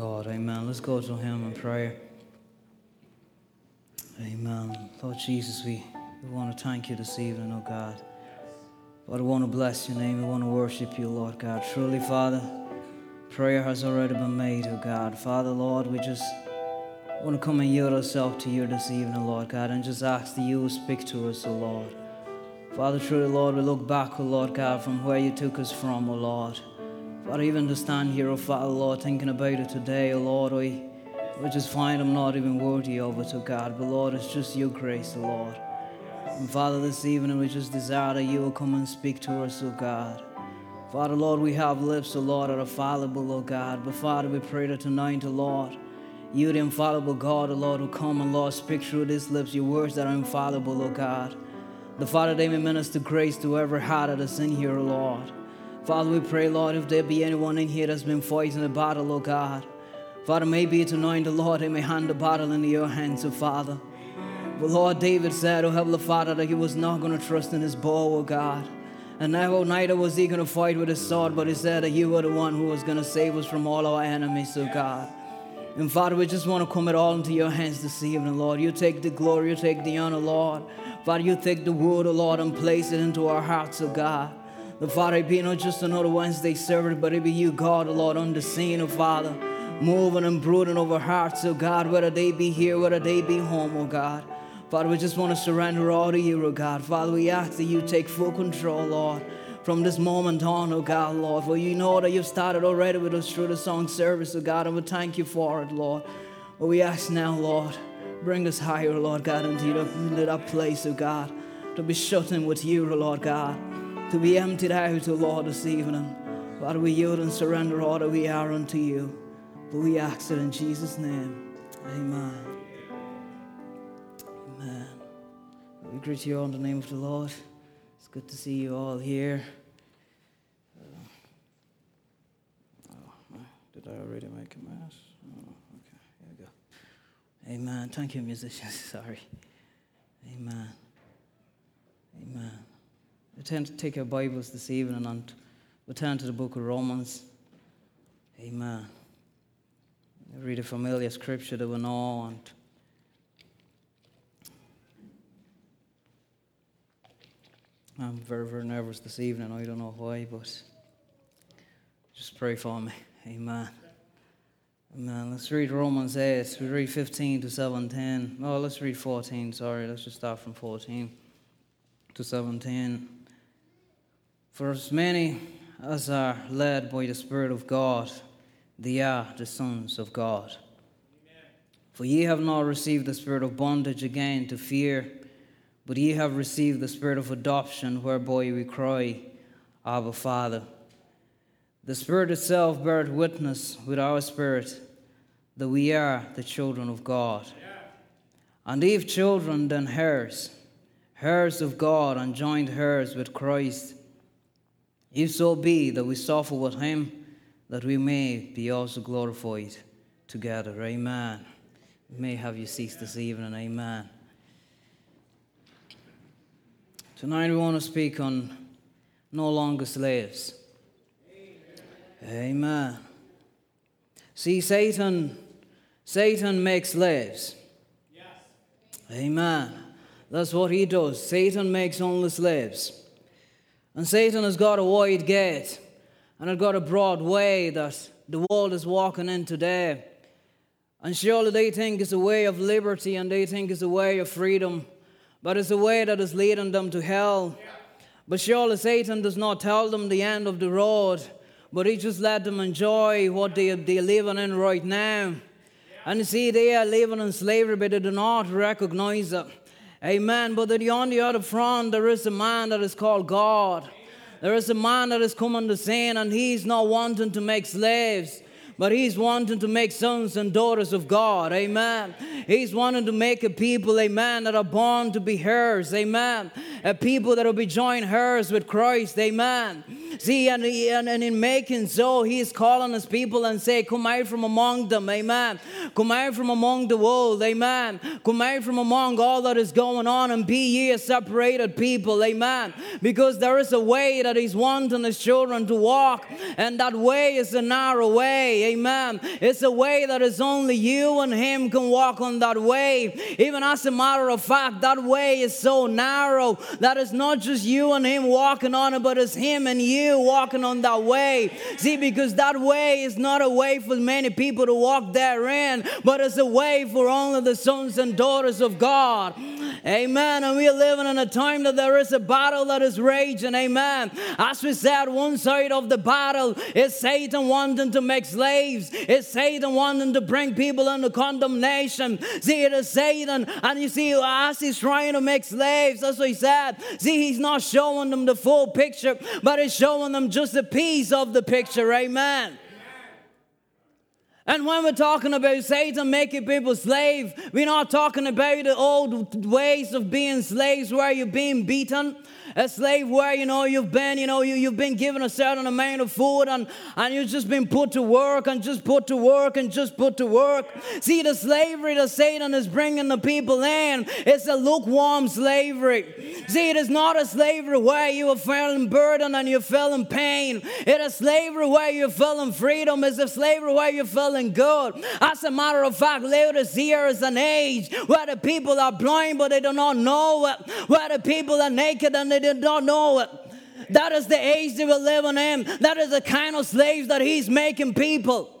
God. Amen. Let's go to Him in prayer. Amen. Lord Jesus, we, we want to thank you this evening, oh God. Lord, we want to bless your name. We want to worship you, Lord God. Truly, Father, prayer has already been made, oh God. Father, Lord, we just want to come and yield ourselves to you this evening, Lord God, and just ask that you speak to us, oh Lord. Father, truly, Lord, we look back, oh Lord God, from where you took us from, oh Lord. Father, even to stand here, oh Father, Lord, thinking about it today, oh Lord, we we just find I'm not even worthy of it, oh God. But Lord, it's just your grace, oh Lord. And Father, this evening we just desire that you will come and speak to us, oh God. Father, Lord, we have lips, oh Lord, that are fallible, oh God. But Father, we pray that tonight, oh Lord, you, the infallible God, oh Lord, will come and Lord, speak through these lips your words that are infallible, oh God. The Father, they may minister grace to every heart that is in here, oh Lord. Father, we pray, Lord, if there be anyone in here that's been fighting a battle, oh God. Father, maybe it's anointing the Lord, He may hand the battle into your hands, oh Father. But Lord, David said, oh Heavenly Father, that he was not going to trust in his bow, oh God. And now, oh, neither was he going to fight with his sword, but he said that you were the one who was going to save us from all our enemies, oh God. And Father, we just want to commit all into your hands this evening, Lord. You take the glory, you take the honor, Lord. Father, you take the word, oh Lord, and place it into our hearts, oh God. The Father, it be not just another Wednesday service, but it be you, God, oh Lord, on the scene, oh Father moving and brooding over hearts, oh God, whether they be here, whether they be home, oh God. Father, we just want to surrender all to you, oh God. Father, we ask that you take full control, Lord, from this moment on, oh God, Lord. For you know that you've started already with us through the song service, oh God, and we thank you for it, Lord. But we ask now, Lord, bring us higher, Lord God, into, the, into that place, oh God, to be shut in with you, oh Lord God, to be emptied out, oh Lord, this evening. Father, we yield and surrender all that we are unto you. But we ask it in Jesus' name. Amen. Amen. We greet you all in the name of the Lord. It's good to see you all here. Oh, did I already make a mess? Oh, okay, here we go. Amen. Thank you, musicians. Sorry. Amen. Amen. We tend to take our Bibles this evening and we turn to the book of Romans. Amen read a familiar scripture that we know and I'm very, very nervous this evening. I don't know why, but just pray for me. Amen. Amen. Let's read Romans 8. We read 15 to 17. Oh, let's read 14. Sorry, let's just start from 14 to 17. For as many as are led by the Spirit of God, they are the sons of God. For ye have not received the spirit of bondage again to fear, but ye have received the spirit of adoption, whereby we cry, Abba, Father. The Spirit itself beareth witness with our spirit that we are the children of God. And if children, then heirs, heirs of God, and joint heirs with Christ, if so be that we suffer with him that we may be also glorified together. Amen. We may have you cease this evening. Amen. Tonight we want to speak on no longer slaves. Amen. Amen. See, Satan, Satan makes slaves. Yes. Amen. That's what he does. Satan makes only slaves. And Satan has got a wide gate and it got a broad way that the world is walking in today. And surely they think it's a way of liberty and they think it's a way of freedom, but it's a way that is leading them to hell. But surely Satan does not tell them the end of the road, but he just let them enjoy what they, they're living in right now. And see, they are living in slavery, but they do not recognize it. Amen. But on the other front, there is a man that is called God. There is a man that has come on the scene, and he's not wanting to make slaves but he's wanting to make sons and daughters of God. Amen. He's wanting to make a people, amen, that are born to be hers. Amen. A people that will be joined hers with Christ. Amen. See, and, and, and in making so, he is calling his people and say, Come out from among them, amen. Come out from among the world, amen. Come out from among all that is going on and be ye a separated people, amen. Because there is a way that he's wanting his children to walk, and that way is a narrow way, amen. It's a way that is only you and him can walk on that way. Even as a matter of fact, that way is so narrow that it's not just you and him walking on it, but it's him and you walking on that way. See, because that way is not a way for many people to walk therein, but it's a way for only the sons and daughters of God. Amen. And we're living in a time that there is a battle that is raging. Amen. As we said, one side of the battle is Satan wanting to make slaves, it's Satan wanting to bring people into condemnation. See, it is Satan, and you see, as he's trying to make slaves, that's what he said. See, he's not showing them the full picture, but he's showing them just a piece of the picture. Amen. And when we're talking about Satan making people slave, we're not talking about the old ways of being slaves where you're being beaten a slave where you know you've been, you know, you, you've been given a certain amount of food and, and you've just been put to work and just put to work and just put to work. See, the slavery that Satan is bringing the people in, it's a lukewarm slavery. See, it is not a slavery where you are feeling burden and you're feeling pain. It is slavery where you're feeling freedom. It's a slavery where you're feeling good. As a matter of fact, Laodicea is an age where the people are blind but they do not know it, where the people are naked and they did not know it. That is the age they were living in. That is the kind of slaves that he's making people.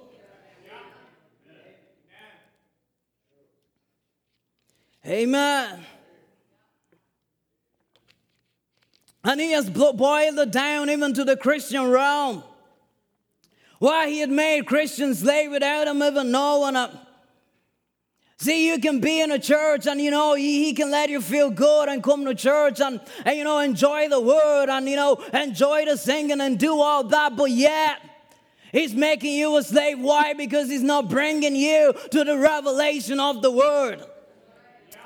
Amen. And he has boiled it down even to the Christian realm. Why he had made Christians slave without them even knowing it. See, you can be in a church and, you know, he, can let you feel good and come to church and, and, you know, enjoy the word and, you know, enjoy the singing and do all that. But yet, he's making you a slave. Why? Because he's not bringing you to the revelation of the word.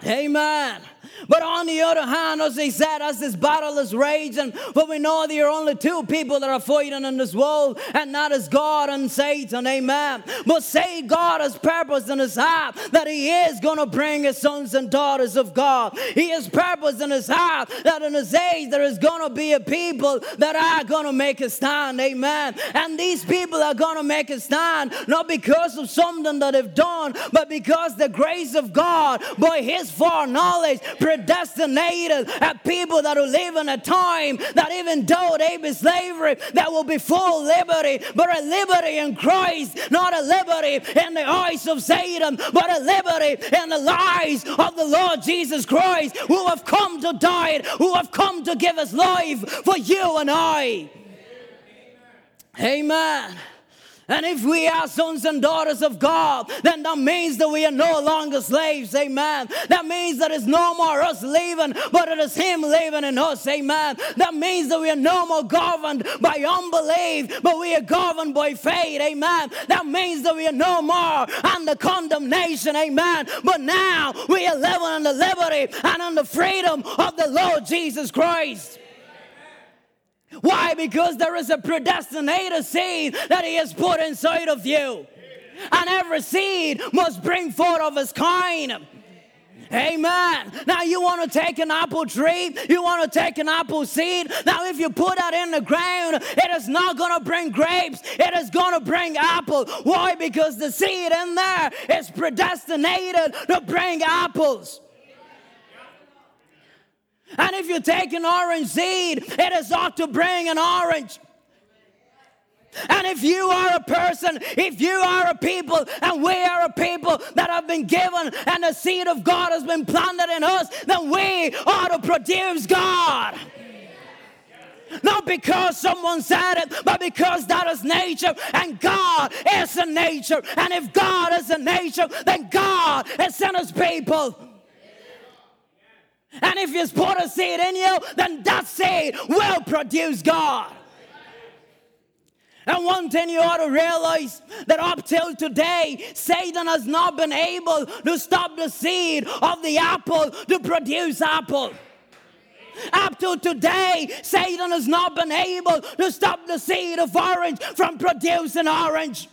Amen. But on the other hand, as he said, as this battle is raging, but we know there are only two people that are fighting in this world, and that is God and Satan. Amen. But say God has purpose in his heart that he is going to bring his sons and daughters of God. He has purpose in his heart that in his age there is going to be a people that are going to make a stand. Amen. And these people are going to make a stand not because of something that they've done, but because the grace of God by his foreknowledge predestinated a people that will live in a time that even though they be slavery, there will be full liberty, but a liberty in Christ, not a liberty in the eyes of Satan, but a liberty in the lives of the Lord Jesus Christ, who have come to die, who have come to give us life for you and I. Amen. And if we are sons and daughters of God, then that means that we are no longer slaves. Amen. That means that it's no more us living, but it is Him living in us. Amen. That means that we are no more governed by unbelief, but we are governed by faith. Amen. That means that we are no more under condemnation. Amen. But now we are living in the liberty and the freedom of the Lord Jesus Christ. Why? Because there is a predestinated seed that He has put inside of you. And every seed must bring forth of its kind. Amen. Now you want to take an apple tree, you want to take an apple seed. Now, if you put that in the ground, it is not going to bring grapes, it is going to bring apple. Why? Because the seed in there is predestinated to bring apples. And if you take an orange seed, it is ought to bring an orange. And if you are a person, if you are a people, and we are a people that have been given, and the seed of God has been planted in us, then we ought to produce God. Not because someone said it, but because that is nature, and God is a nature. And if God is a nature, then God is in his people. And if you put a seed in you, then that seed will produce God. And one thing you ought to realize that up till today, Satan has not been able to stop the seed of the apple to produce apple. Up to today, Satan has not been able to stop the seed of orange from producing orange.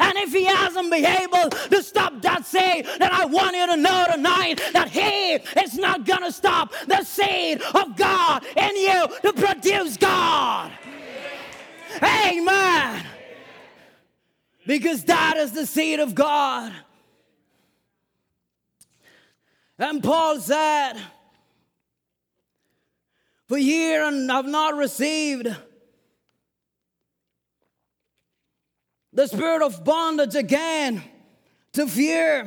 And if he hasn't been able to stop that seed, then I want you to know tonight that he is not going to stop the seed of God in you to produce God. Amen. Because that is the seed of God. And Paul said, For and have not received the spirit of bondage again to fear.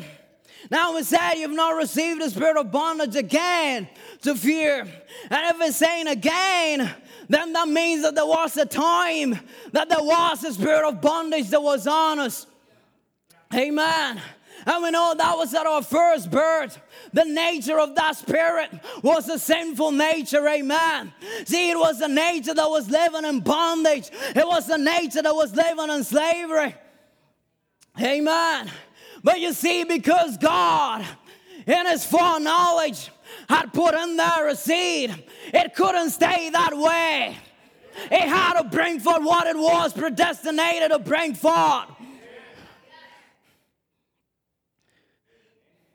Now we said you've not received the spirit of bondage again to fear. And if it's saying again, then that means that there was a time that there was a spirit of bondage that was on us. Amen. And we know that was at our first birth. The nature of that spirit was a sinful nature, amen. See, it was a nature that was living in bondage, it was a nature that was living in slavery, amen. But you see, because God, in His foreknowledge, had put in there a seed, it couldn't stay that way. It had to bring forth what it was predestinated to bring forth.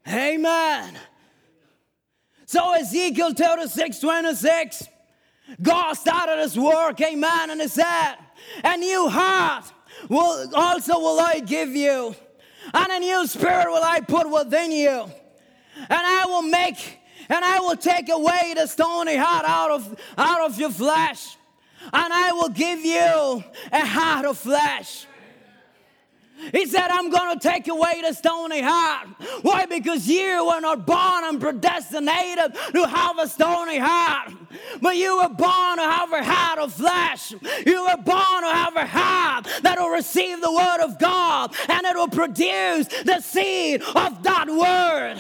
Amen. So Ezekiel 36 26, God started his work, amen, and he said, A new heart will also will I give you, and a new spirit will I put within you, and I will make and I will take away the stony heart out of out of your flesh, and I will give you a heart of flesh. He said, I'm going to take away the stony heart. Why? Because you were not born and predestinated to have a stony heart. But you were born to have a heart of flesh. You were born to have a heart that will receive the word of God and it will produce the seed of that word.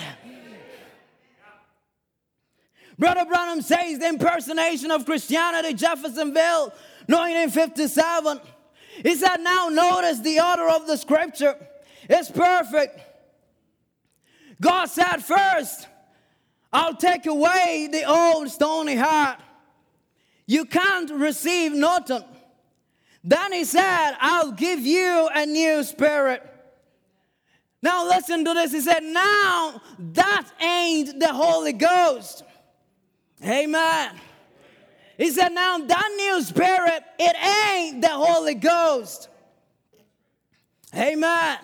Brother Branham says the impersonation of Christianity, Jeffersonville, 1957. He said, Now notice the order of the scripture is perfect. God said, First, I'll take away the old stony heart. You can't receive nothing. Then he said, I'll give you a new spirit. Now listen to this. He said, Now that ain't the Holy Ghost. Amen. He said, Now that new spirit, it ain't the Holy Ghost. Amen.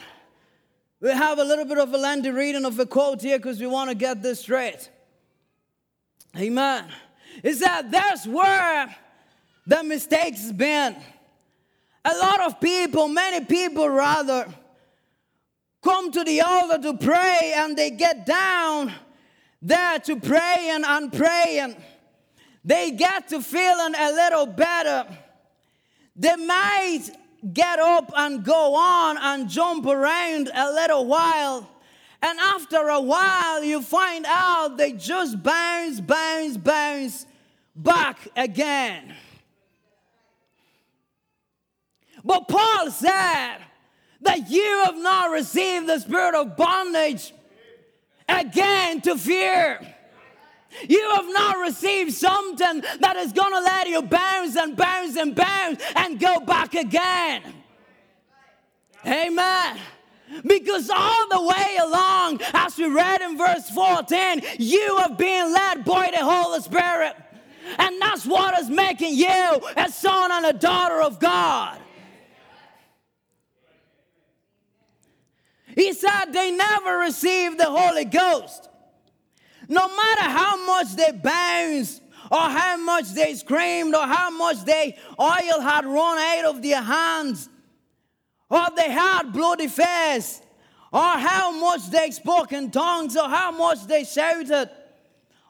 We have a little bit of a lengthy reading of a quote here because we want to get this straight. Amen. He that That's where the mistakes been. A lot of people, many people rather, come to the altar to pray and they get down there to praying and praying they get to feeling a little better. They might get up and go on and jump around a little while. And after a while, you find out they just bounce, bounce, bounce back again. But Paul said that you have not received the spirit of bondage again to fear. You have not received something that is going to let you bounce and bounce and bounce and go back again. Amen. Because all the way along, as we read in verse 14, you have been led by the Holy Spirit. And that's what is making you a son and a daughter of God. He said they never received the Holy Ghost. No matter how much they bounced, or how much they screamed, or how much they oil had run out of their hands, or they had bloody face, or how much they spoke in tongues, or how much they shouted,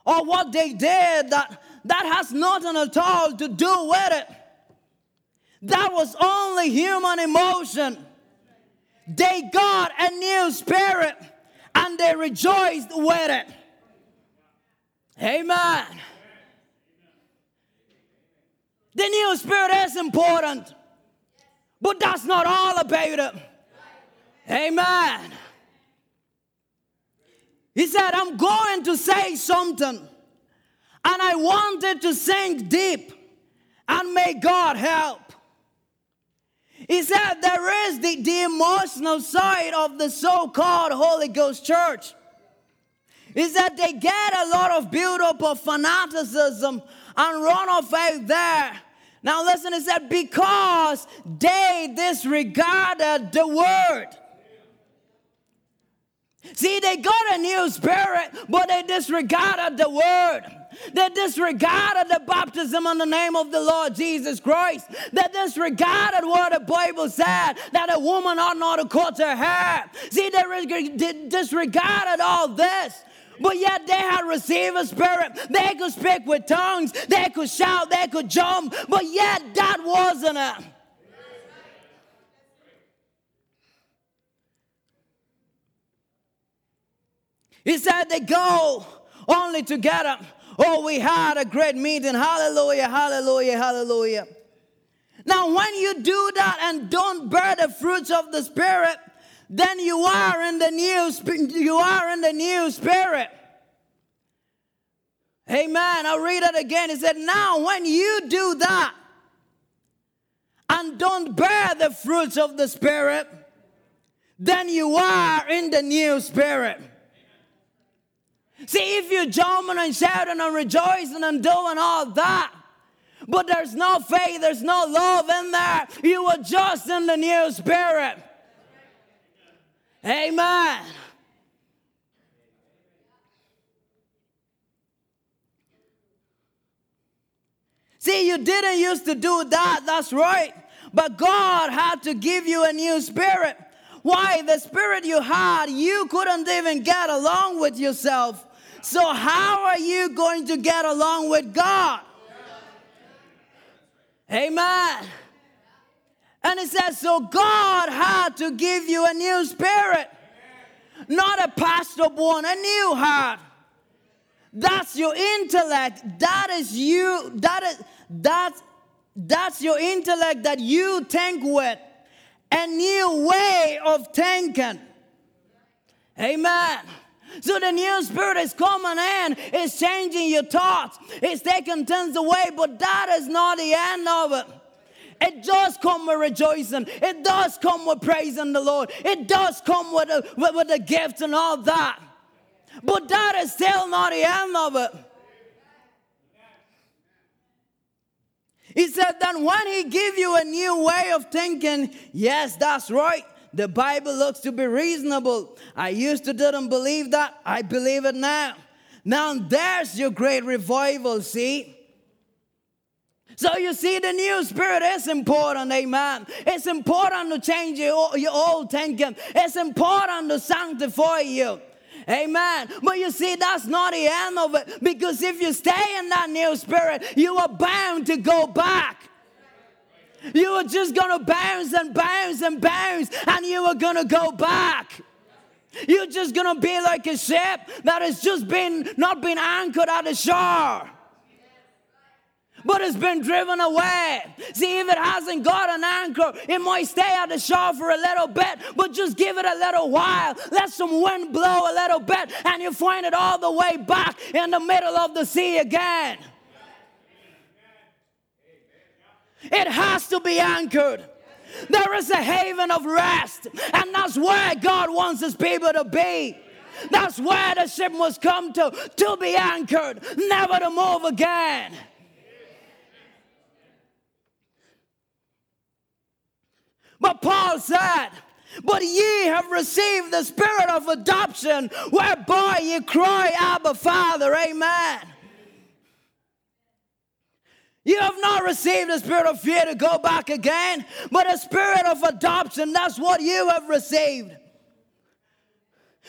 or what they did, that, that has nothing at all to do with it. That was only human emotion. They got a new spirit and they rejoiced with it. Amen. The new spirit is important, but that's not all about it. Amen. He said, I'm going to say something. And I wanted to sink deep and may God help. He said there is the, the emotional side of the so called Holy Ghost church. Is that they get a lot of build up of fanaticism and run off out there. Now, listen, it said because they disregarded the word. See, they got a new spirit, but they disregarded the word. They disregarded the baptism in the name of the Lord Jesus Christ. They disregarded what the Bible said that a woman ought not to cut her hair. See, they disregarded all this. But yet they had received a spirit. They could speak with tongues. They could shout. They could jump. But yet that wasn't it. He said they go only together. Oh, we had a great meeting. Hallelujah, hallelujah, hallelujah. Now, when you do that and don't bear the fruits of the Spirit, then you are in the new you are in the new spirit. Amen. I'll read it again. He said, Now when you do that and don't bear the fruits of the Spirit, then you are in the new spirit. See, if you're jumping and shouting and rejoicing and doing all that, but there's no faith, there's no love in there, you are just in the new spirit. Amen. See, you didn't used to do that, that's right. But God had to give you a new spirit. Why? The spirit you had, you couldn't even get along with yourself. So, how are you going to get along with God? Amen. And it says, so God had to give you a new spirit, not a pastor born, a new heart. That's your intellect. That is you. That is that's that's your intellect that you think with. A new way of thinking. Amen. So the new spirit is coming in, it's changing your thoughts, it's taking things away, but that is not the end of it. It does come with rejoicing. It does come with praising the Lord. It does come with, a, with, with the gifts and all that. But that is still not the end of it. He said that when he give you a new way of thinking, yes, that's right. The Bible looks to be reasonable. I used to didn't believe that. I believe it now. Now there's your great revival, see? So you see, the new spirit is important, amen. It's important to change your, your old thinking. It's important to sanctify you. Amen. But you see, that's not the end of it. Because if you stay in that new spirit, you are bound to go back. You are just going to bounce and bounce and bounce, and you are going to go back. You're just going to be like a ship that has just been not been anchored at the shore but it's been driven away. See, if it hasn't got an anchor, it might stay at the shore for a little bit, but just give it a little while. Let some wind blow a little bit, and you find it all the way back in the middle of the sea again. It has to be anchored. There is a haven of rest, and that's where God wants his people to be. That's where the ship must come to, to be anchored, never to move again. But Paul said, but ye have received the spirit of adoption, whereby ye cry, Abba, Father. Amen. You have not received the spirit of fear to go back again, but a spirit of adoption. That's what you have received.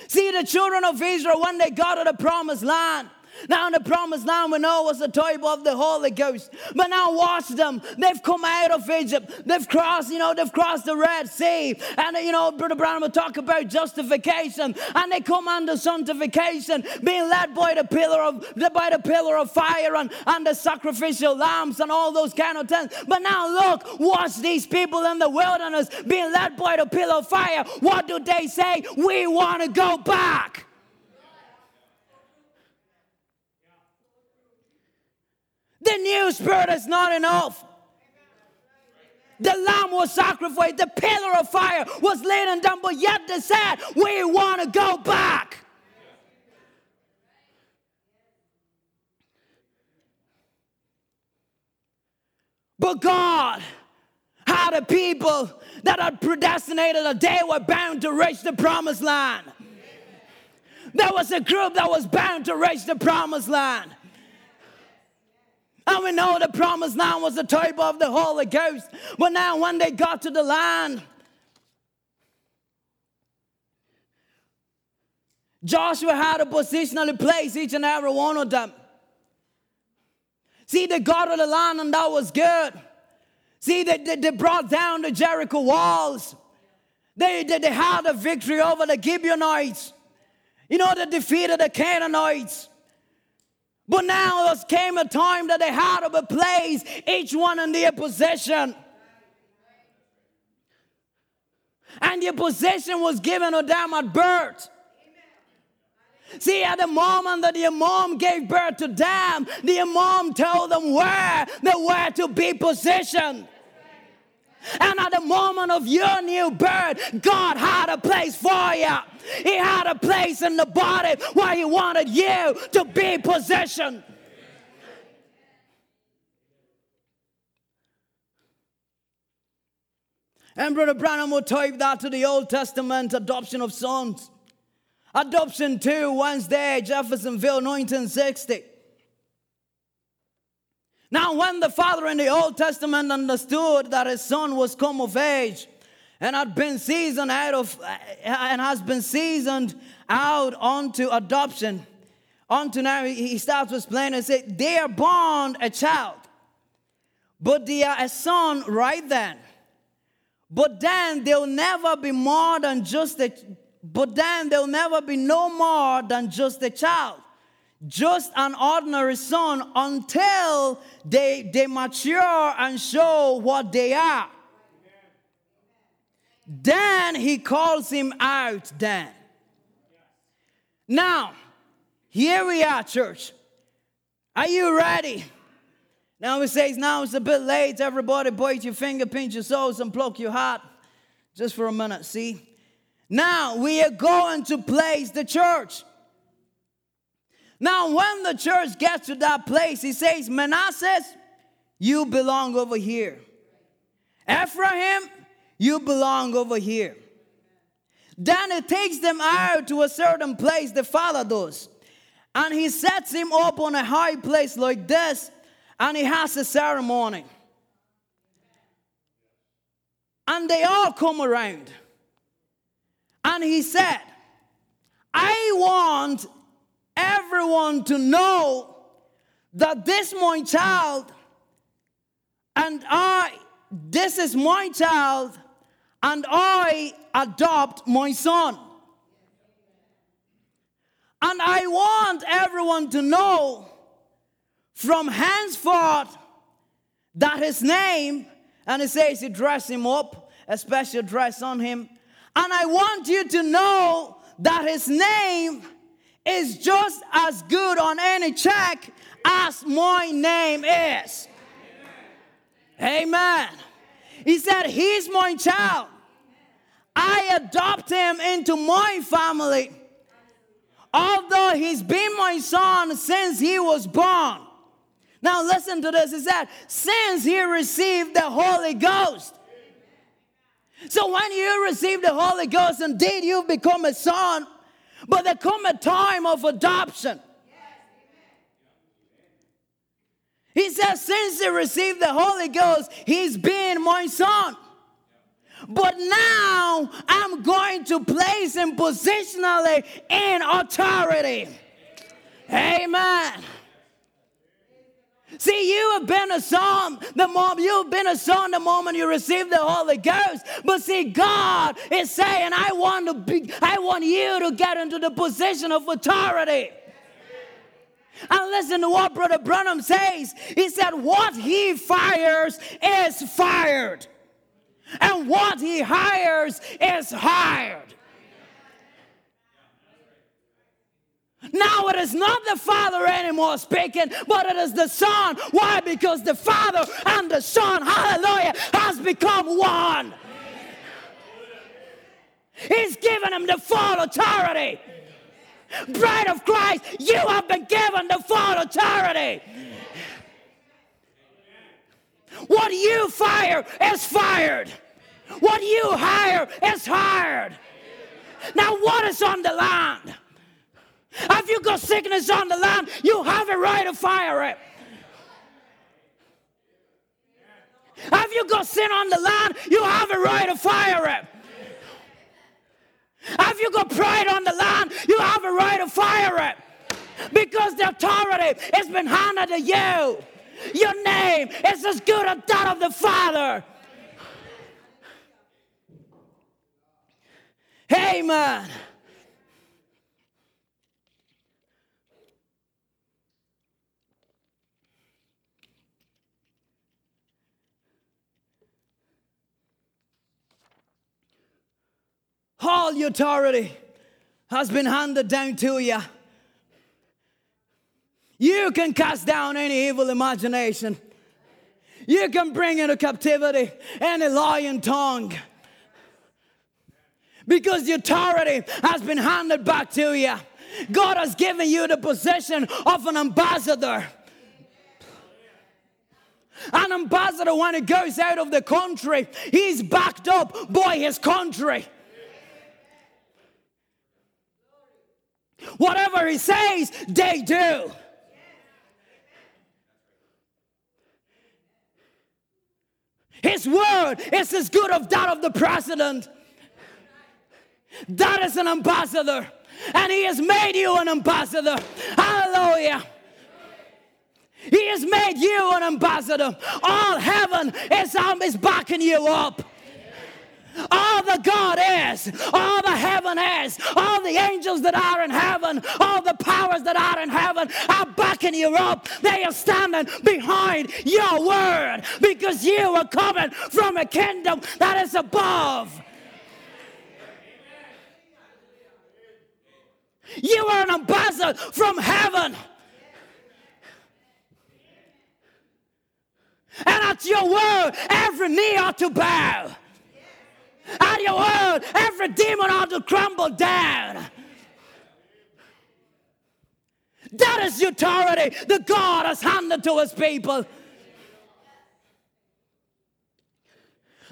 See, the children of Israel, when they got to the promised land, now in the promised land we know was the type of the Holy Ghost. But now watch them. They've come out of Egypt. They've crossed, you know, they've crossed the Red Sea. And you know, Brother Brown will talk about justification. And they come under sanctification, being led by the pillar of by the pillar of fire and, and the sacrificial lambs and all those kind of things. But now look, watch these people in the wilderness being led by the pillar of fire. What do they say? We want to go back. The new spirit is not enough. The lamb was sacrificed, the pillar of fire was laid down, but yet they said, We want to go back. But God had a people that had predestinated that they were bound to reach the promised land. There was a group that was bound to reach the promised land. And we know the promised land was the type of the Holy Ghost. But now, when they got to the land, Joshua had to positionally place each and every one of them. See, they got to the land and that was good. See, they, they, they brought down the Jericho walls. They, they, they had a victory over the Gibeonites. You know, they defeated the Canaanites. But now there came a time that they had to place each one in their position. And their position was given to them at birth. See, at the moment that the mom gave birth to them, the mom told them where they were to be positioned. And at the moment of your new birth, God had a place for you. He had a place in the body where He wanted you to be positioned. And Brother Branham will type that to the Old Testament adoption of sons. Adoption 2, Wednesday, Jeffersonville, 1960. Now, when the father in the Old Testament understood that his son was come of age and had been seasoned out of eh, and has been seasoned out onto adoption, onto now he starts to explain and say, they are born a child, but they are a son right then. But then they'll never be more than just a but then they'll never be no more than just a child just an ordinary son until they, they mature and show what they are. Then he calls him out then. Now, here we are, church. Are you ready? Now he says, now it's a bit late. Everybody point your finger, pinch your toes, and pluck your heart. Just for a minute, see? Now we are going to place the church. Now, when the church gets to that place, he says, Manasseh, you belong over here. Ephraim, you belong over here. Then he takes them out to a certain place, the father does. And he sets him up on a high place like this, and he has a ceremony. And they all come around. And he said, I want everyone to know that this my child and I, this is my child, and I adopt my son. And I want everyone to know from henceforth that his name, and he says he dress him up, a special dress on him. And I want you to know that his name is just as good on any check as my name is. Amen. He said, He's my child. I adopt him into my family. Although he's been my son since he was born. Now, listen to this. He said, Since he received the Holy Ghost. So, when you receive the Holy Ghost, indeed you've become a son but there come a time of adoption. He says, since he received the Holy Ghost, he's been my son. But now I'm going to place him positionally in authority. Amen. See, you have been a son the moment you've been a son the moment you received the Holy Ghost. But see, God is saying, I want to be, I want you to get into the position of authority. And listen to what Brother Branham says. He said, What he fires is fired, and what he hires is hired. Now it is not the Father anymore speaking, but it is the Son. Why? Because the Father and the Son, hallelujah, has become one. He's given him the full authority. Bride of Christ, you have been given the full authority. What you fire is fired. What you hire is hired. Now, what is on the land? If you got sickness on the land, you have a right to fire it. If you got sin on the land, you have a right to fire it. If you got pride on the land, you have a right to fire it. Because the authority has been handed to you. Your name is as good as that of the Father. Amen. All authority has been handed down to you. You can cast down any evil imagination. You can bring into captivity any lying tongue. Because the authority has been handed back to you. God has given you the position of an ambassador. An ambassador, when he goes out of the country, he's backed up by his country. Whatever he says, they do. His word is as good as that of the president. That is an ambassador. And he has made you an ambassador. Hallelujah. He has made you an ambassador. All heaven is, um, is backing you up. All the God is, all the heaven is, all the angels that are in heaven, all the powers that are in heaven are backing you up. They are standing behind your word because you are coming from a kingdom that is above. You are an ambassador from heaven. And at your word, every knee ought to bow. At your word, every demon ought to crumble down. That is the authority that God has handed to his people.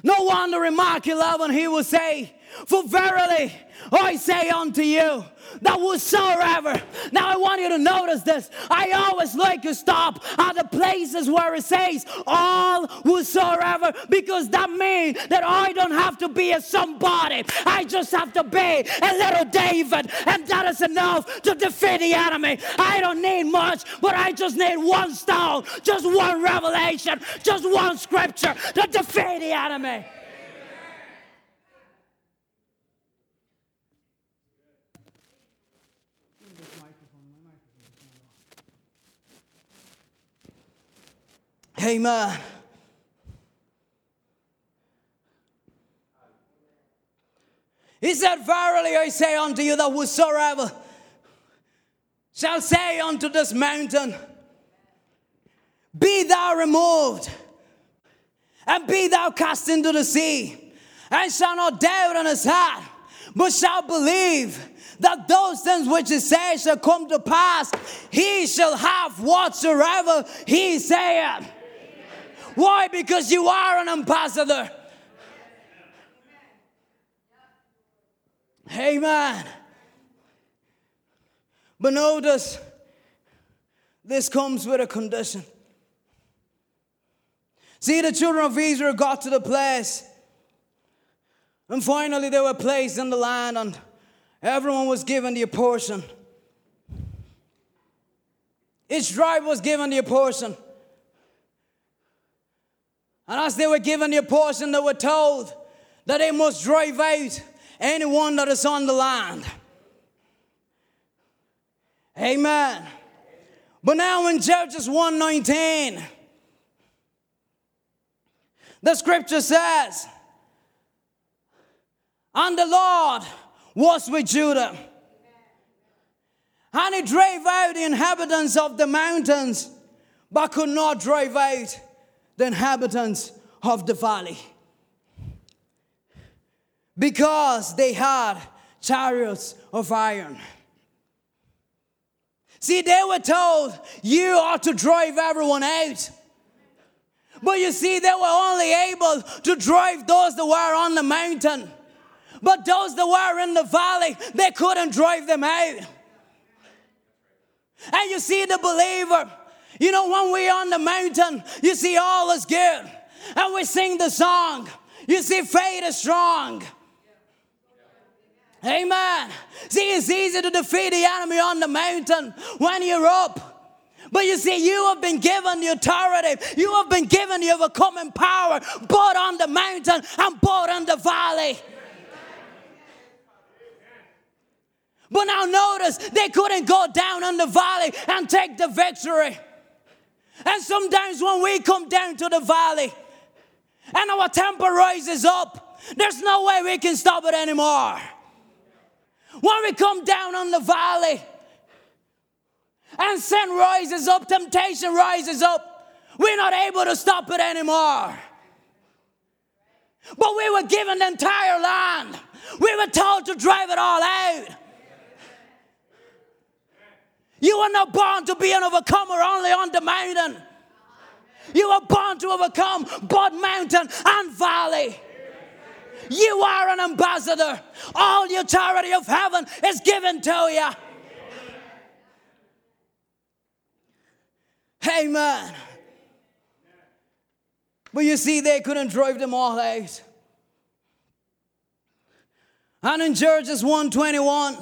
No wonder in Mark 11 he will say, For verily I say unto you, that whatsoever. Now I want you to notice this. I always like to stop at the places where it says all whatsoever because that means that I don't have to be a somebody. I just have to be a little David, and that is enough to defeat the enemy. I don't need much, but I just need one stone, just one revelation, just one scripture to defeat the enemy. Amen. He said, Verily I say unto you that whosoever shall say unto this mountain, Be thou removed, and be thou cast into the sea, and shall not doubt in his heart, but shall believe that those things which he says shall come to pass, he shall have whatsoever he saith. Why? Because you are an ambassador. Amen. But notice, this comes with a condition. See, the children of Israel got to the place, and finally they were placed in the land, and everyone was given the portion. Each tribe was given the portion. And as they were given their portion, they were told that they must drive out anyone that is on the land. Amen. But now in Judges 119, the scripture says, And the Lord was with Judah, And he drove out the inhabitants of the mountains, but could not drive out the inhabitants of the valley. Because they had chariots of iron. See, they were told, you ought to drive everyone out. But you see, they were only able to drive those that were on the mountain. But those that were in the valley, they couldn't drive them out. And you see, the believer, you know, when we're on the mountain, you see, all is good. And we sing the song, you see, faith is strong. Amen. See, it's easy to defeat the enemy on the mountain when you're up. But you see, you have been given the authority, you have been given the overcoming power, both on the mountain and both in the valley. But now notice they couldn't go down in the valley and take the victory. And sometimes when we come down to the valley and our temper rises up, there's no way we can stop it anymore. When we come down on the valley and sin rises up, temptation rises up, we're not able to stop it anymore. But we were given the entire land. We were told to drive it all out. You were not born to be an overcomer only on the mountain. You were born to overcome both mountain and valley. You are an ambassador. All the authority of heaven is given to you. Amen. But you see, they couldn't drive them all out. And in Judges 121,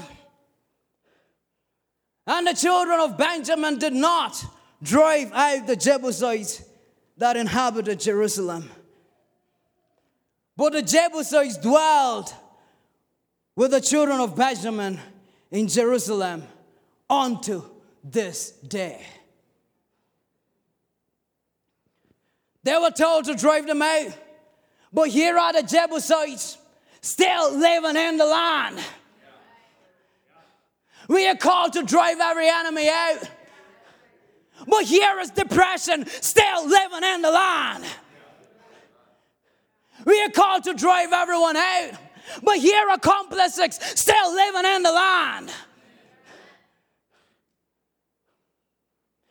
and the children of Benjamin did not drive out the Jebusites that inhabited Jerusalem. But the Jebusites dwelled with the children of Benjamin in Jerusalem unto this day. They were told to drive them out, but here are the Jebusites still living in the land. We are called to drive every enemy out. But here is depression still living in the land. We are called to drive everyone out. But here are complexes still living in the land.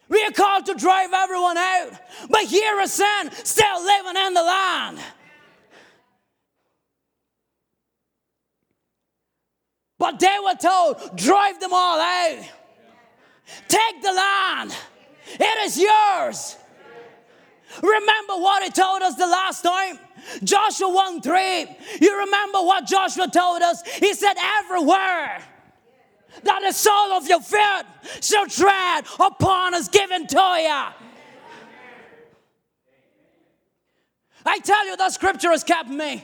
We are called to drive everyone out. But here is sin still living in the land. But they were told, drive them all out. Take the land. It is yours. Remember what he told us the last time? Joshua 1 3. You remember what Joshua told us? He said, Everywhere that the sole of your foot shall tread upon is given to you. I tell you, that scripture has kept me.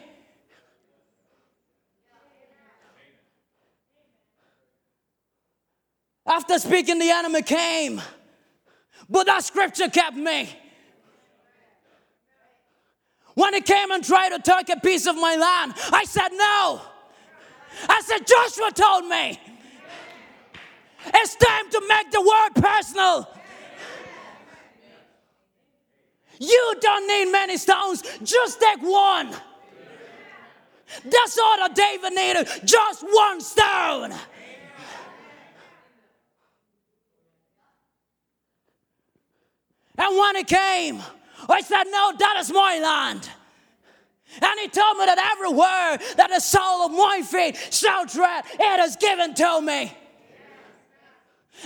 After speaking, the enemy came, but that scripture kept me. When he came and tried to take a piece of my land, I said no. I said, Joshua told me. It's time to make the word personal. You don't need many stones, just take one. That's all that David needed, just one stone. And when he came, I said, No, that is my land. And he told me that every word that the sole of my feet shall tread, it is given to me.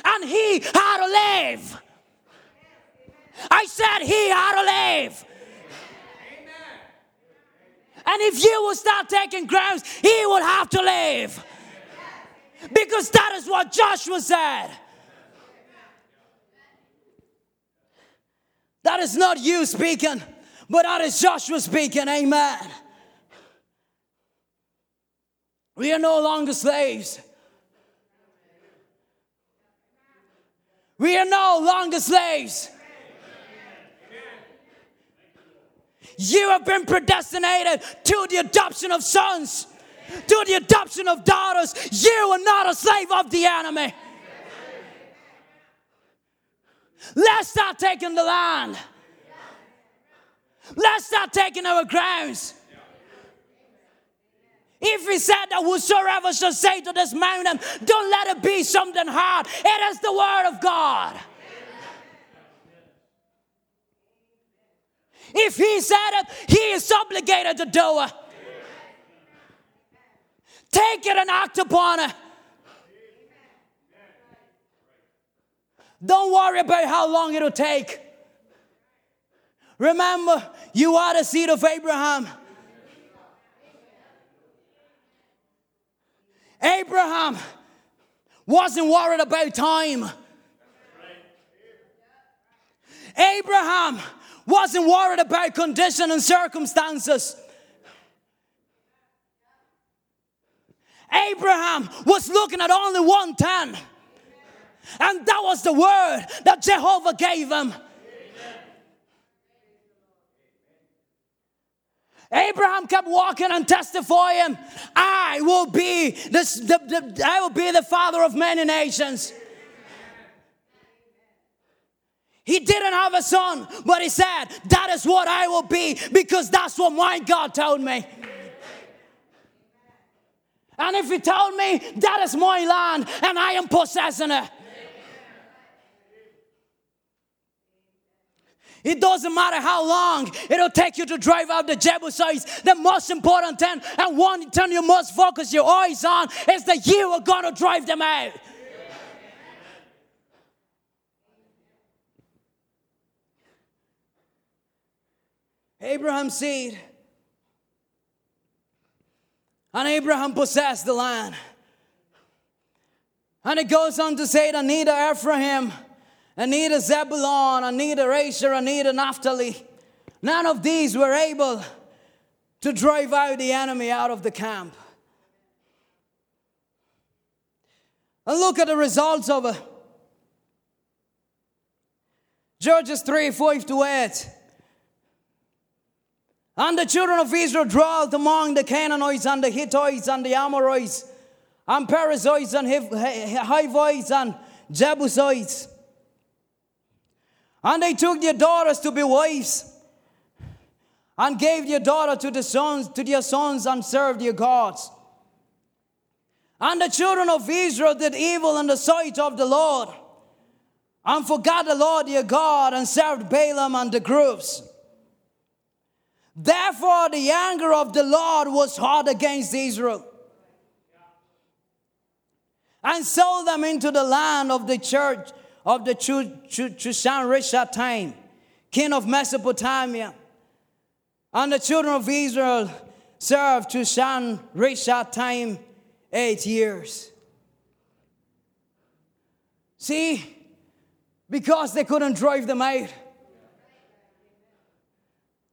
And he had to live. I said he had to live. And if you will start taking grounds, he would have to leave. Because that is what Joshua said. That is not you speaking, but that is Joshua speaking. Amen. We are no longer slaves. We are no longer slaves. You have been predestinated to the adoption of sons, to the adoption of daughters. You are not a slave of the enemy. Let's start taking the land. Let's start taking our grounds. If he said that whosoever shall say to this mountain, don't let it be something hard, it is the word of God. If he said it, he is obligated to do it. Take it and act upon it. Don't worry about how long it'll take. Remember, you are the seed of Abraham. Abraham wasn't worried about time. Abraham wasn't worried about condition and circumstances. Abraham was looking at only one ten, and that was the word that Jehovah gave him. Abraham kept walking and testifying, I will be this, the, the, I will be the father of many nations. He didn't have a son, but he said, That is what I will be because that's what my God told me. And if he told me, That is my land and I am possessing it. It doesn't matter how long it'll take you to drive out the Jebusites. The most important thing and one thing you must focus your eyes on is that you are going to drive them out. Abraham's seed. And Abraham possessed the land. And it goes on to say that neither Ephraim and a Zebulon, and neither Asher, need neither Naphtali. None of these were able to drive out the enemy out of the camp. And look at the results of it. Judges 3 5 to 8. And the children of Israel dwelt among the Canaanites and the Hittites and the Amorites and Perizzites and Hivites and Jebusites. And they took their daughters to be wives, and gave their daughter to the sons to their sons and served their gods. And the children of Israel did evil in the sight of the Lord, and forgot the Lord their God, and served Baalim and the groves. Therefore, the anger of the Lord was hot against Israel, and sold them into the land of the church of the Chushan time, king of Mesopotamia. And the children of Israel served Chushan time eight years. See, because they couldn't drive them out,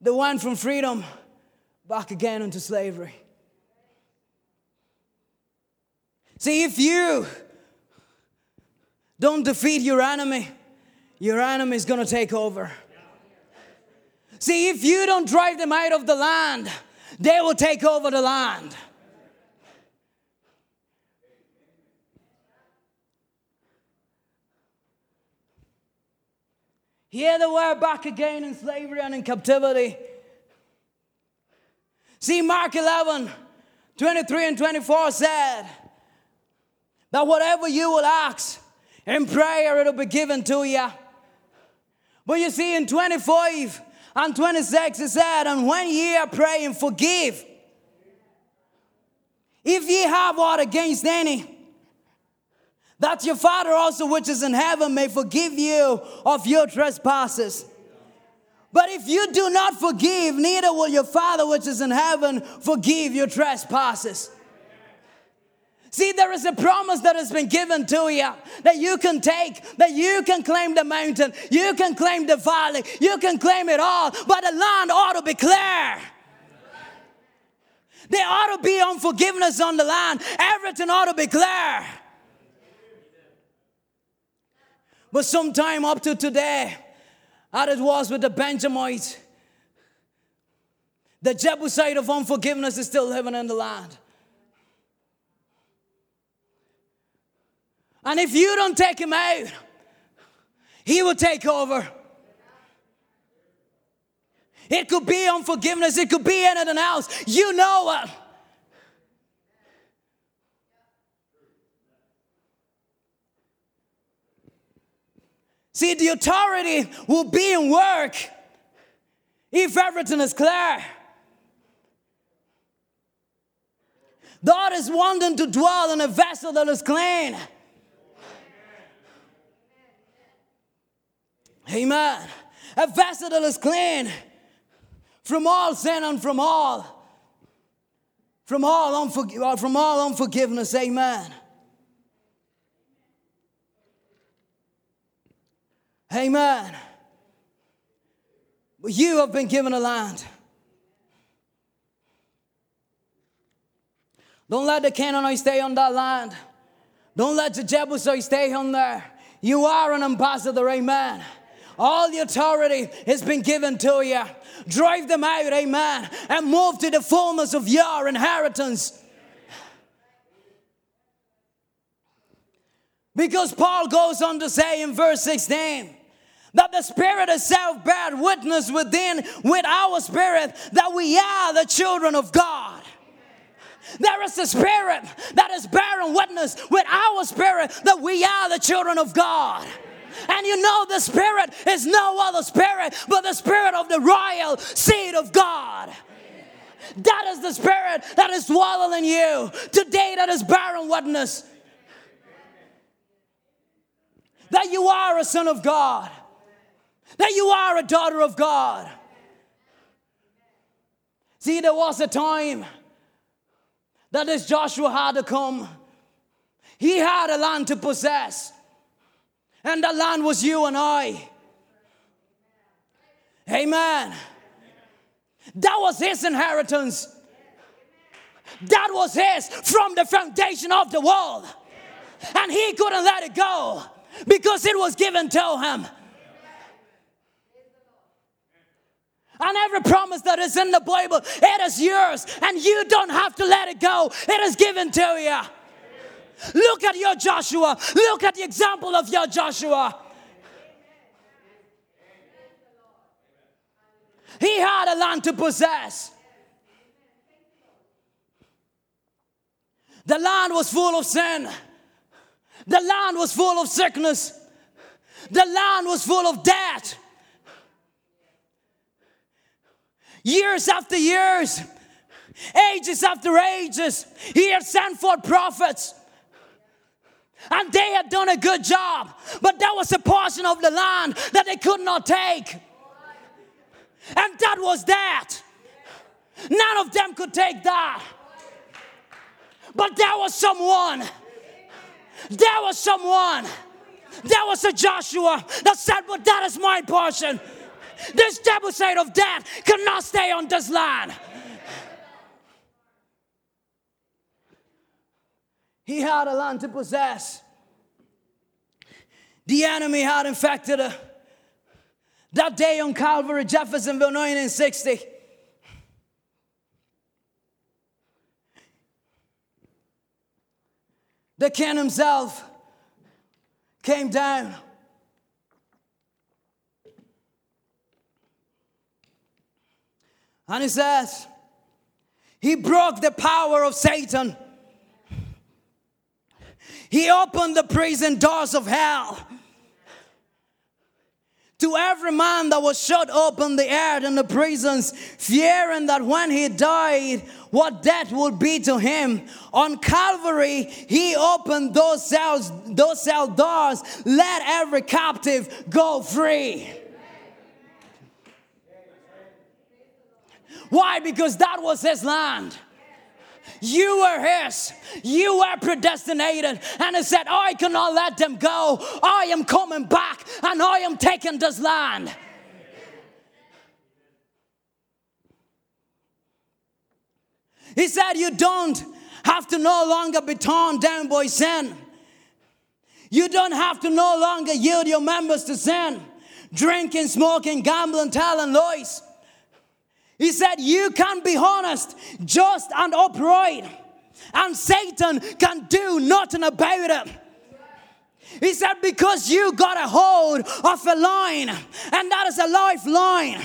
they went from freedom back again into slavery. See, if you don't defeat your enemy, your enemy is going to take over. See, if you don't drive them out of the land, they will take over the land. Here they were back again in slavery and in captivity. See, Mark 11, 23 and 24 said that whatever you will ask, in prayer, it'll be given to you. But you see, in 25 and 26, it said, And when ye are praying, forgive. If ye have aught against any, that your Father also which is in heaven may forgive you of your trespasses. But if you do not forgive, neither will your Father which is in heaven forgive your trespasses. See, there is a promise that has been given to you that you can take, that you can claim the mountain, you can claim the valley, you can claim it all, but the land ought to be clear. There ought to be unforgiveness on the land. Everything ought to be clear. But sometime up to today, as it was with the Benjamites, the Jebusite of unforgiveness is still living in the land. And if you don't take him out, He will take over. It could be unforgiveness, it could be anything else. You know it. See, the authority will be in work if everything is clear. God is wanting to dwell in a vessel that is clean. Amen. A vessel is clean from all sin and from all from all, unforg- from all unforgiveness. Amen. Amen. But you have been given a land. Don't let the Canaanite stay on that land. Don't let the Jebusite stay on there. You are an ambassador, amen. All the authority has been given to you. Drive them out, amen, and move to the fullness of your inheritance. Because Paul goes on to say in verse 16 that the Spirit itself bear witness within with our spirit that we are the children of God. There is a spirit that is bearing witness with our spirit that we are the children of God. And you know, the Spirit is no other Spirit but the Spirit of the royal seed of God. That is the Spirit that is dwelling in you today, that is bearing witness that you are a son of God, that you are a daughter of God. See, there was a time that this Joshua had to come. He had a land to possess, and the land was you and I. Amen. That was his inheritance. That was his from the foundation of the world. And he couldn't let it go because it was given to him. And every promise that is in the Bible, it is yours, and you don't have to let it go. It is given to you. Look at your Joshua. Look at the example of your Joshua. He had a land to possess. The land was full of sin. The land was full of sickness. The land was full of debt. years after years, ages after ages, he had sent forth prophets. And they had done a good job, but that was a portion of the land that they could not take. And that was that. None of them could take that. But there was someone, there was someone, there was a Joshua that said, But that is my portion. This deposit of death cannot stay on this land. He had a land to possess. The enemy had infected her. That day on Calvary, Jeffersonville, 1960. The king himself came down And he says, He broke the power of Satan. He opened the prison doors of hell to every man that was shut up in the earth in the prisons, fearing that when he died, what death would be to him. On Calvary, he opened those cells, those cell doors, let every captive go free. Why? Because that was his land. You were his. You were predestinated. And he said, I cannot let them go. I am coming back and I am taking this land. He said, You don't have to no longer be torn down by sin. You don't have to no longer yield your members to sin, drinking, smoking, gambling, telling lies. He said, You can be honest, just, and upright, and Satan can do nothing about it. He said, Because you got a hold of a line, and that is a lifeline,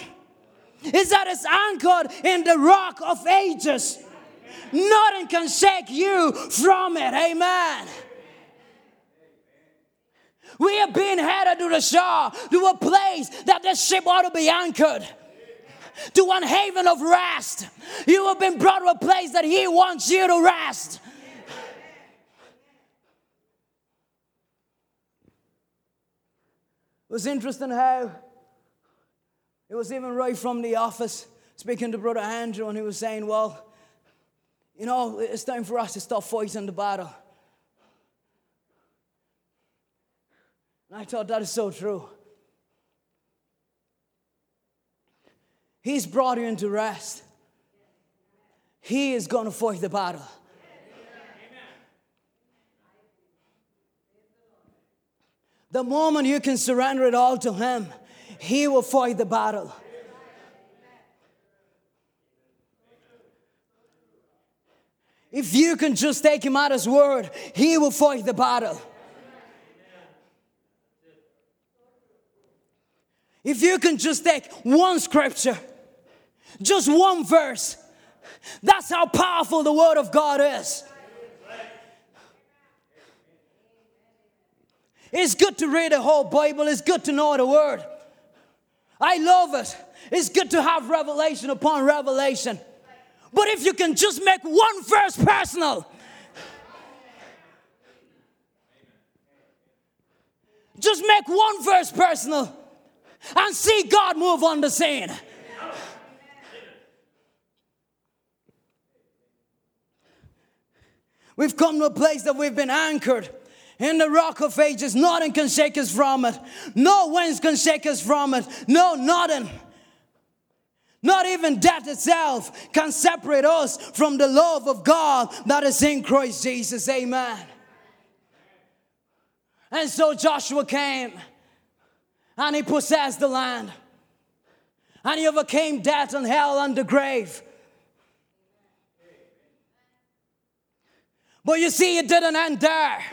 is that it's anchored in the rock of ages. Nothing can shake you from it. Amen. We have been headed to the shore, to a place that the ship ought to be anchored to one haven of rest. You have been brought to a place that He wants you to rest. It was interesting how it was even right from the office speaking to Brother Andrew, and he was saying, Well, you know, it's time for us to stop fighting the battle. And I thought that is so true. He's brought you into rest. He is going to fight the battle. The moment you can surrender it all to Him, He will fight the battle. If you can just take Him at His word, He will fight the battle. If you can just take one scripture, just one verse, that's how powerful the Word of God is. It's good to read the whole Bible, it's good to know the Word. I love it. It's good to have revelation upon revelation. But if you can just make one verse personal, just make one verse personal and see God move on the scene. We've come to a place that we've been anchored in the rock of ages. Nothing can shake us from it. No winds can shake us from it. No, nothing. Not even death itself can separate us from the love of God that is in Christ Jesus. Amen. And so Joshua came and he possessed the land. And he overcame death and hell and the grave. But you see, it didn't end there.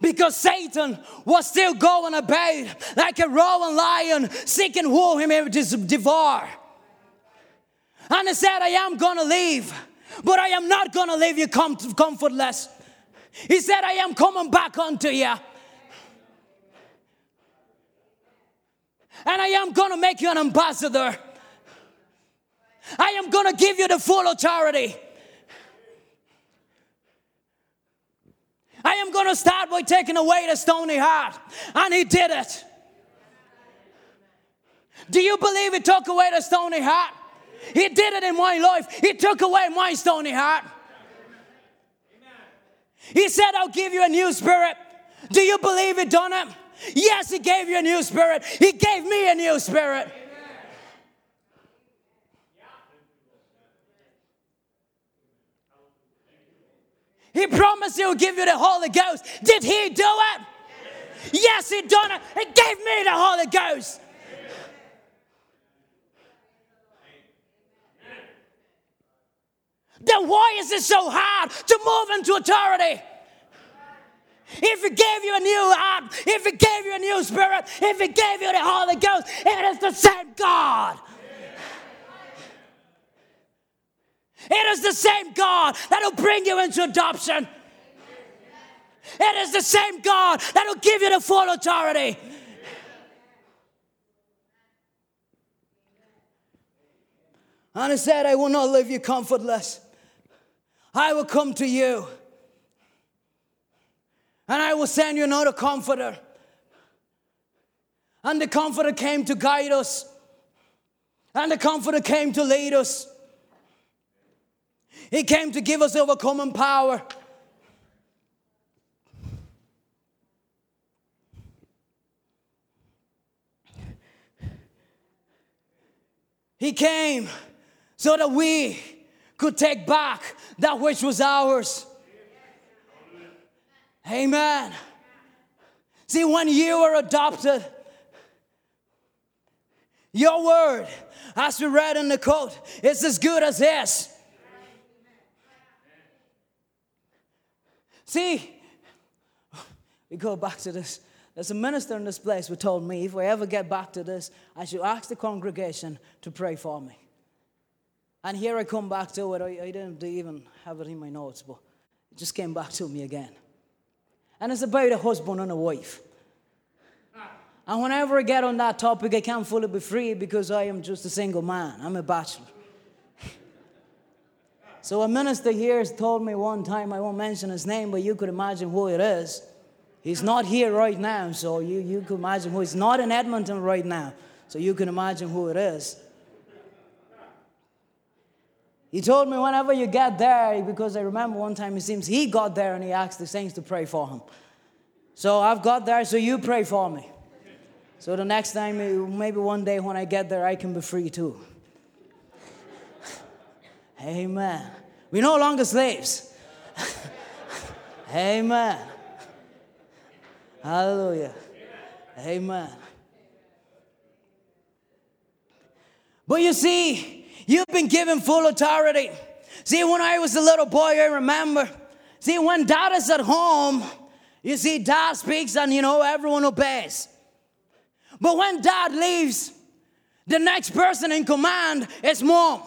Because Satan was still going about like a roaring lion, seeking who he may devour. And he said, I am gonna leave, but I am not gonna leave you comfortless. He said, I am coming back unto you. And I am gonna make you an ambassador. I am gonna give you the full authority. I am going to start by taking away the stony heart. And he did it. Do you believe he took away the stony heart? He did it in my life. He took away my stony heart. He said, I'll give you a new spirit. Do you believe he done it? Yes, he gave you a new spirit. He gave me a new spirit. He promised he would give you the Holy Ghost. Did he do it? Yes, he done it. He gave me the Holy Ghost. Then why is it so hard to move into authority? If he gave you a new heart, if he gave you a new spirit, if he gave you the Holy Ghost, it is the same God. It is the same God that'll bring you into adoption. It is the same God that'll give you the full authority. And he said, I will not leave you comfortless. I will come to you. And I will send you another comforter. And the comforter came to guide us. And the comforter came to lead us. He came to give us overcoming power. He came so that we could take back that which was ours. Amen. See, when you were adopted, your word, as we read in the quote, is as good as his. See, we go back to this. There's a minister in this place who told me if we ever get back to this, I should ask the congregation to pray for me. And here I come back to it. I, I didn't even have it in my notes, but it just came back to me again. And it's about a husband and a wife. And whenever I get on that topic, I can't fully be free because I am just a single man. I'm a bachelor. So a minister here has told me one time, I won't mention his name, but you could imagine who it is. He's not here right now, so you, you could imagine who. He's not in Edmonton right now, so you can imagine who it is. He told me whenever you get there, because I remember one time it seems he got there and he asked the saints to pray for him. So I've got there, so you pray for me. So the next time, maybe one day when I get there, I can be free too. Amen. We're no longer slaves. Amen. Hallelujah. Amen. But you see, you've been given full authority. See, when I was a little boy, I remember. See, when dad is at home, you see, dad speaks and you know, everyone obeys. But when dad leaves, the next person in command is mom.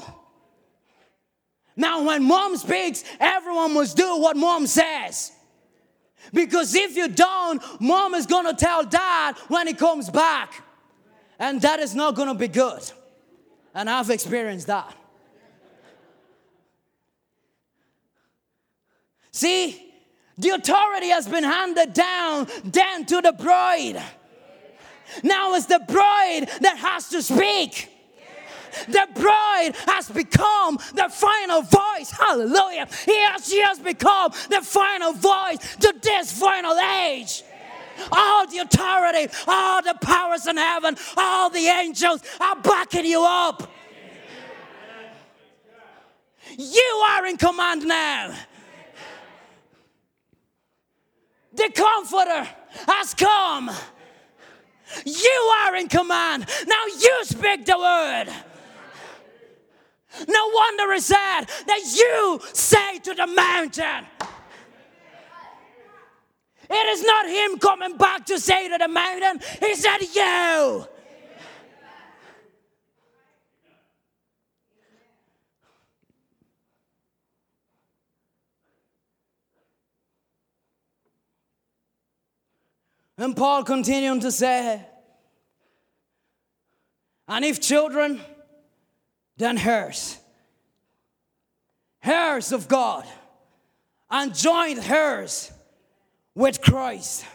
Now, when mom speaks, everyone must do what mom says. Because if you don't, mom is going to tell dad when he comes back. And that is not going to be good. And I've experienced that. See, the authority has been handed down then to the bride. Now it's the bride that has to speak. The bride has become the final voice. Hallelujah. He she has become the final voice to this final age. All the authority, all the powers in heaven, all the angels are backing you up. You are in command now. The Comforter has come. You are in command. Now you speak the word. No wonder is that that you say to the mountain. It is not him coming back to say to the mountain, he said, You. And Paul continued to say, and if children, then hers. Heirs of God, and joint hers with Christ.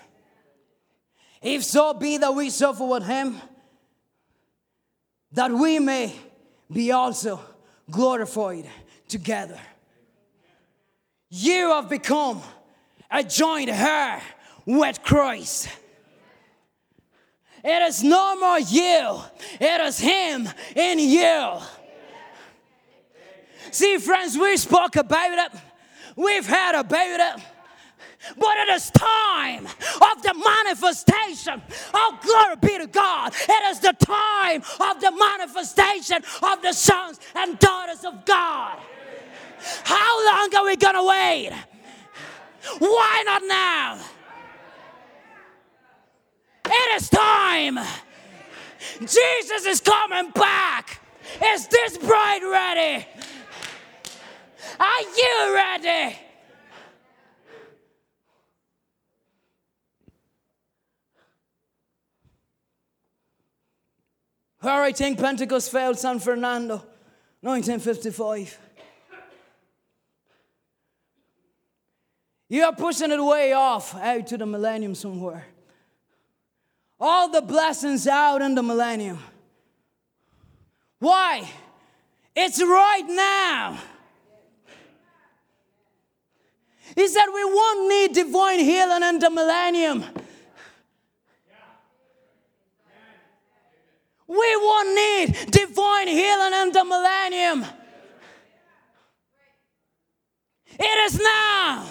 If so be that we suffer with him, that we may be also glorified together. You have become a joint heir with Christ. It is no more you, it is Him in you. See, friends, we spoke about it, we've heard about it. But it is time of the manifestation. Oh, glory be to God. It is the time of the manifestation of the sons and daughters of God. How long are we going to wait? Why not now? It is time. Jesus is coming back. Is this bride ready? Are you ready? Where I think Pentecost failed San Fernando, 1955. You are pushing it way off out to the millennium somewhere all the blessings out in the millennium. Why? It's right now. He said we won't need divine healing in the millennium. We won't need divine healing in the millennium. It is now.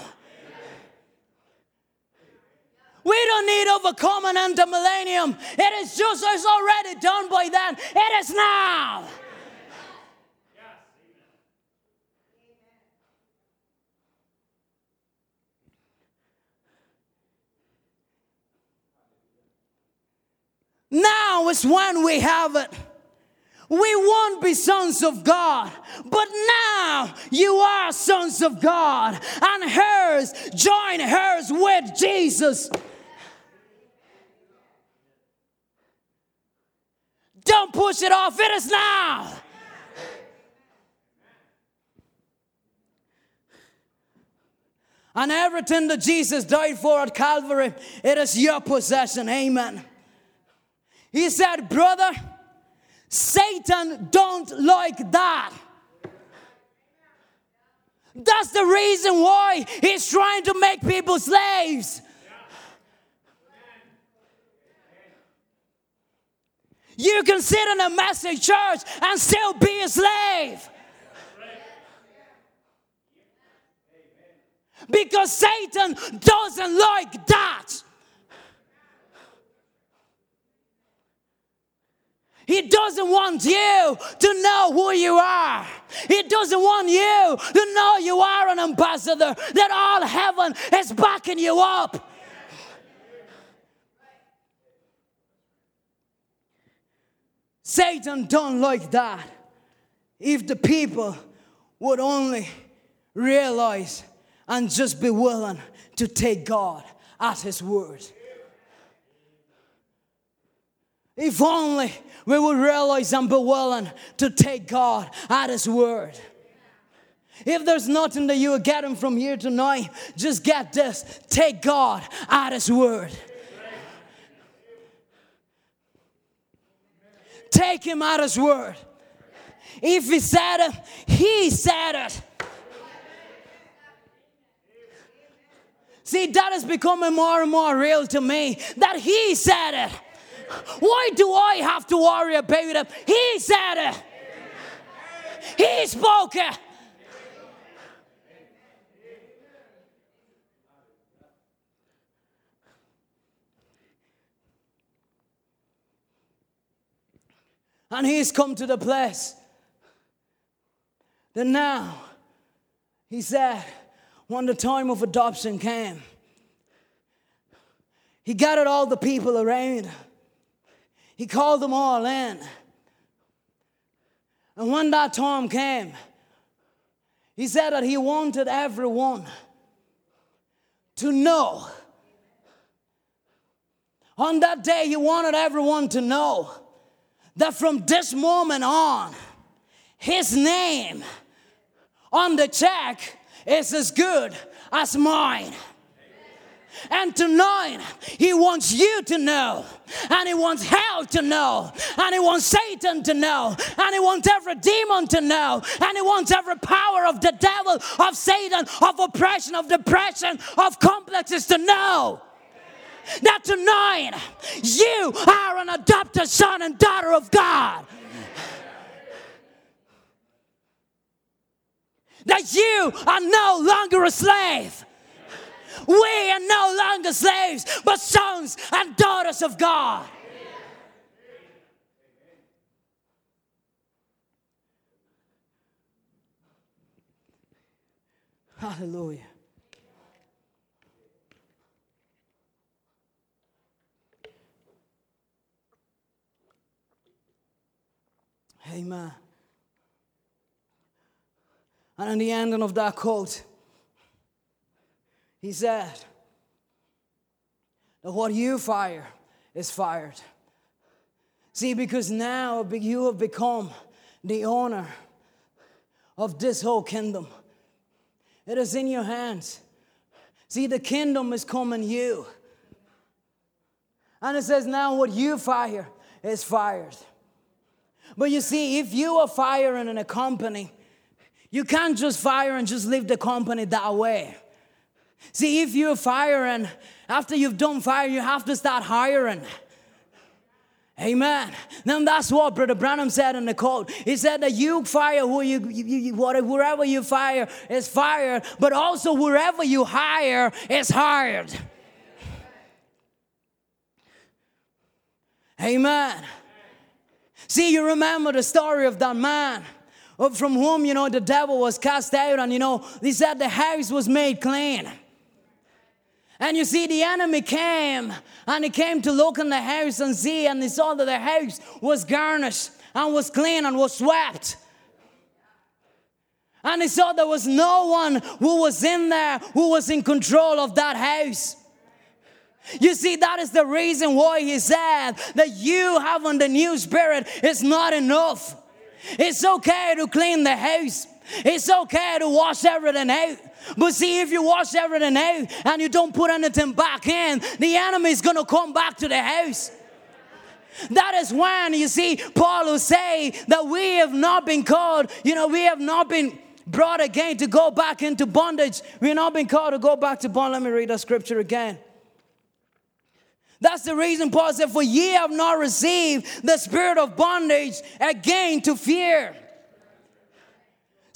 We don't need overcoming unto millennium. It is just, it's already done by then. It is now. Now is when we have it. We won't be sons of God, but now you are sons of God, and hers, join hers with Jesus. Don't push it off, it is now. And everything that Jesus died for at Calvary, it is your possession. Amen. He said, Brother, Satan don't like that. That's the reason why he's trying to make people slaves. You can sit in a messy church and still be a slave. Because Satan doesn't like that. He doesn't want you to know who you are. He doesn't want you to know you are an ambassador, that all heaven is backing you up. Satan don't like that. If the people would only realize and just be willing to take God at his word. If only we would realize and be willing to take God at His word. If there's nothing that you are getting from here tonight, just get this take God at His word. Take Him at His word. If He said it, He said it. See, that is becoming more and more real to me that He said it. Why do I have to worry about him? He said it. He spoke it. And he's come to the place that now, he said, when the time of adoption came, he gathered all the people around. He called them all in. And when that time came, he said that he wanted everyone to know. On that day, he wanted everyone to know that from this moment on, his name on the check is as good as mine. And tonight, He wants you to know, and He wants hell to know, and He wants Satan to know, and He wants every demon to know, and He wants every power of the devil, of Satan, of oppression, of depression, of complexes to know that tonight you are an adopted son and daughter of God. That you are no longer a slave we are no longer slaves, but sons and daughters of God. Hallelujah. Amen. And in the ending of that quote, he said that what you fire is fired. See, because now you have become the owner of this whole kingdom. It is in your hands. See, the kingdom is coming you. And it says, now what you fire is fired. But you see, if you are firing in a company, you can't just fire and just leave the company that way. See, if you're firing, after you've done fire, you have to start hiring. Amen. Then that's what Brother Branham said in the quote. He said that you fire who you, you, you wherever you fire is fired, but also wherever you hire is hired. Amen. See, you remember the story of that man from whom, you know, the devil was cast out, and, you know, he said the house was made clean. And you see, the enemy came and he came to look in the house and see, and he saw that the house was garnished and was clean and was swept. And he saw there was no one who was in there who was in control of that house. You see, that is the reason why he said that you having the new spirit is not enough. It's okay to clean the house. It's okay to wash everything out. But see, if you wash everything out and you don't put anything back in, the enemy is going to come back to the house. That is when you see Paul will say that we have not been called, you know, we have not been brought again to go back into bondage. We've not been called to go back to bondage. Let me read that scripture again. That's the reason Paul said, For ye have not received the spirit of bondage again to fear.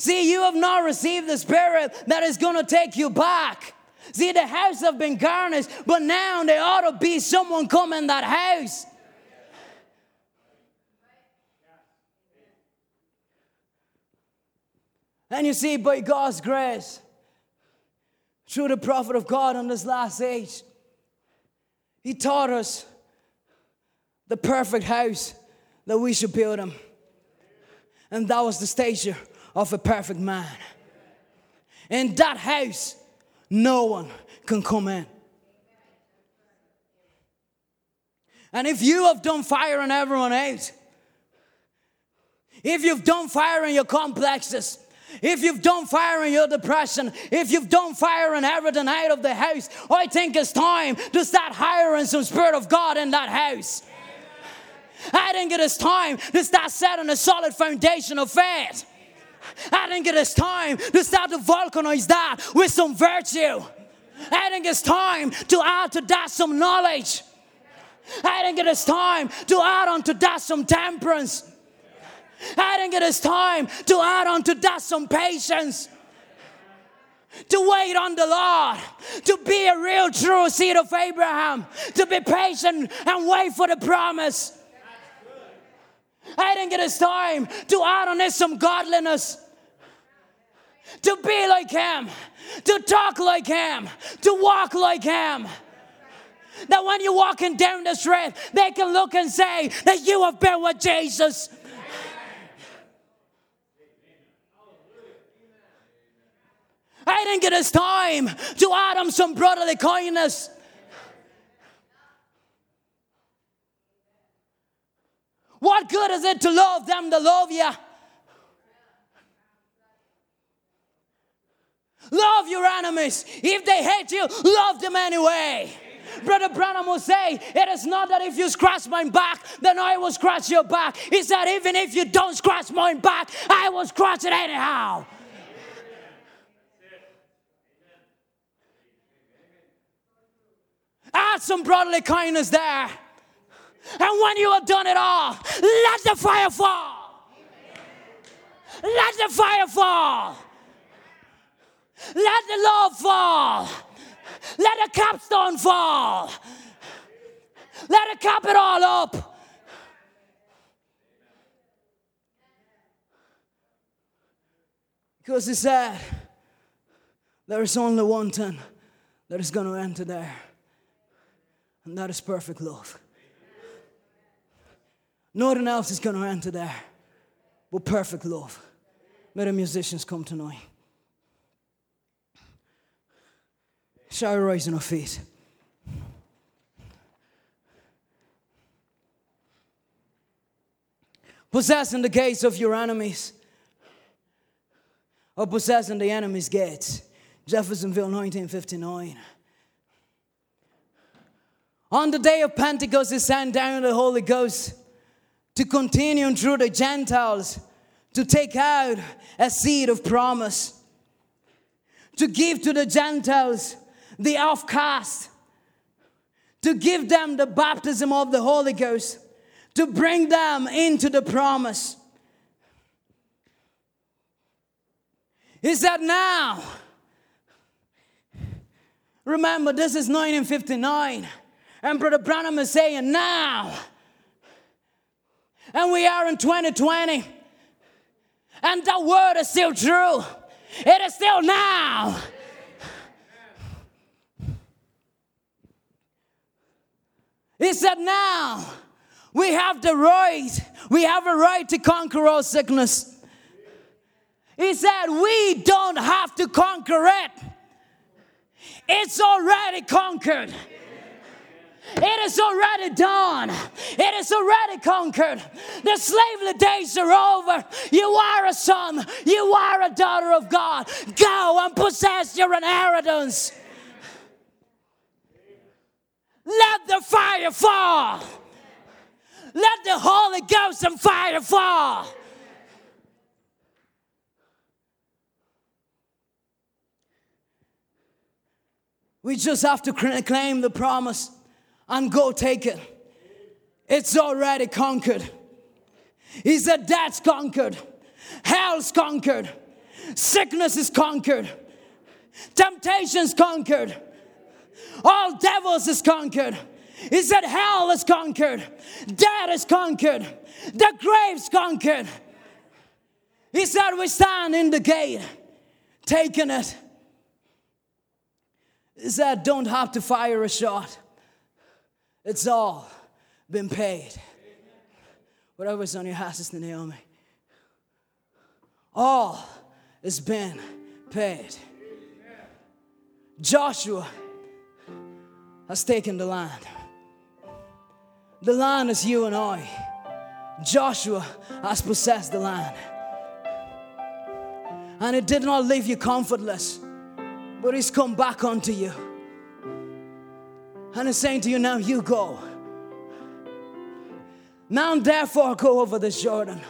See, you have not received the spirit that is going to take you back. See, the house have been garnished, but now there ought to be someone come in that house. And you see, by God's grace, through the prophet of God in this last age, he taught us the perfect house that we should build him. And that was the stature of a perfect man. In that house, no one can come in. And if you have done firing everyone out, if you've done firing your complexes, if you've done firing your depression, if you've done firing everything out of the house, I think it's time to start hiring some Spirit of God in that house. I think it is time to start setting a solid foundation of faith. I think it is time to start to vulcanize that with some virtue. I think it's time to add to that some knowledge. I think it is time to add on to that some temperance. I think it is time to add on to that some patience. To wait on the Lord, to be a real true seed of Abraham, to be patient and wait for the promise. I think it is time to add on some godliness, to be like Him, to talk like Him, to walk like Him. That when you're walking down the street, they can look and say that you have been with Jesus. I think it is time to add him some brotherly kindness. What good is it to love them that love you? Love your enemies. If they hate you, love them anyway. Brother Branham will say, It is not that if you scratch my back, then I will scratch your back. He said, Even if you don't scratch my back, I will scratch it anyhow. Add some brotherly kindness there. And when you have done it all, let the fire fall. Let the fire fall. Let the love fall. Let the capstone fall. Let it cap it all up. Because he said, there is only one thing that is going to enter there. And that is perfect love. Nothing else is going to enter there but perfect love. May the musicians come tonight. Shall we rise on our feet? Possessing the gates of your enemies, or possessing the enemy's gates. Jeffersonville, 1959. On the day of Pentecost, he sent down the Holy Ghost to continue through the Gentiles to take out a seed of promise, to give to the Gentiles the outcast, to give them the baptism of the Holy Ghost, to bring them into the promise. He said, Now, remember, this is 1959. And Brother Branham is saying now. And we are in 2020. And the word is still true. It is still now. He said, Now we have the right, we have a right to conquer all sickness. He said, We don't have to conquer it, it's already conquered. It is already done. It is already conquered. The slavely days are over. You are a son. You are a daughter of God. Go and possess your inheritance. Let the fire fall. Let the Holy Ghost and fire fall. We just have to claim the promise and go take it. It's already conquered. He said, That's conquered. Hell's conquered. Sickness is conquered. Temptation's conquered. All devils is conquered. He said, Hell is conquered. Death is conquered. The grave's conquered. He said, We stand in the gate, taking it. He said, Don't have to fire a shot. It's all been paid. Whatever's on your house is Naomi. All has been paid. Joshua has taken the land. The land is you and I. Joshua has possessed the land. And it did not leave you comfortless, but he's come back unto you. And he's saying to you, Now you go. Now therefore go over this Jordan.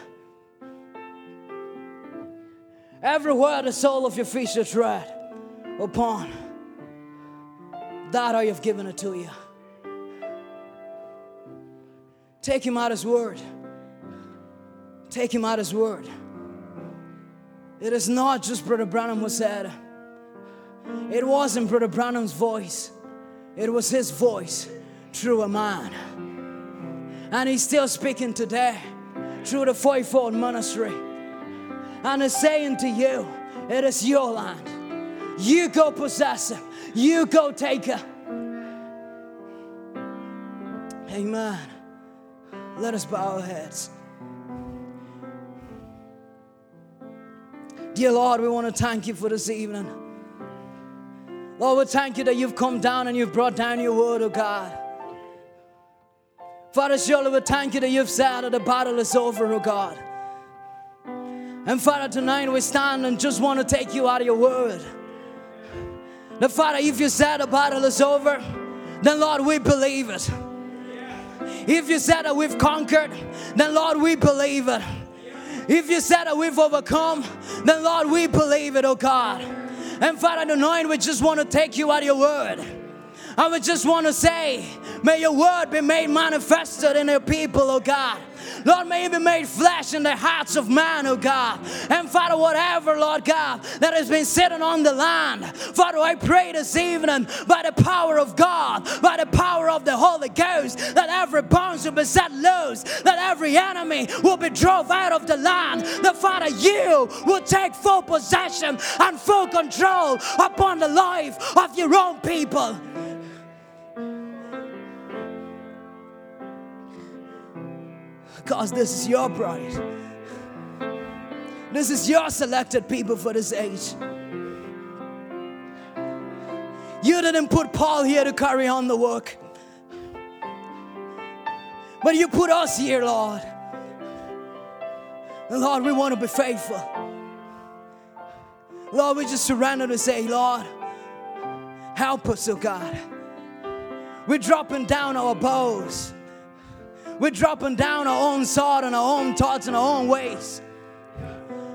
Everywhere the sole of your feet shall tread upon, that I have given it to you. Take him at his word. Take him at his word. It is not just Brother Branham who said, it wasn't Brother Branham's voice. It was his voice through a man. And he's still speaking today through the fivefold ministry. And is saying to you, it is your land. You go possess it. You go take it. Amen. Let us bow our heads. Dear Lord, we want to thank you for this evening. Lord, we thank you that you've come down and you've brought down your word, oh God. Father, surely we thank you that you've said that the battle is over, oh God. And Father, tonight we stand and just want to take you out of your word. Now, Father, if you said the battle is over, then Lord, we believe it. If you said that we've conquered, then Lord, we believe it. If you said that we've overcome, then Lord, we believe it, oh God. And Father, tonight we just want to take you at your word. I would just want to say, may your word be made manifested in your people, oh God. Lord, may it be made flesh in the hearts of man, oh God. And Father, whatever, Lord God, that has been sitting on the land, Father, I pray this evening by the power of God, by the power of the Holy Ghost, that every bonds will be set loose, that every enemy will be drove out of the land. That Father, you will take full possession and full control upon the life of your own people. Because this is your bride. This is your selected people for this age. You didn't put Paul here to carry on the work, but you put us here, Lord. And Lord, we want to be faithful. Lord, we just surrender to say, Lord, help us, oh God. We're dropping down our bows. We're dropping down our own sword and our own thoughts and our own ways.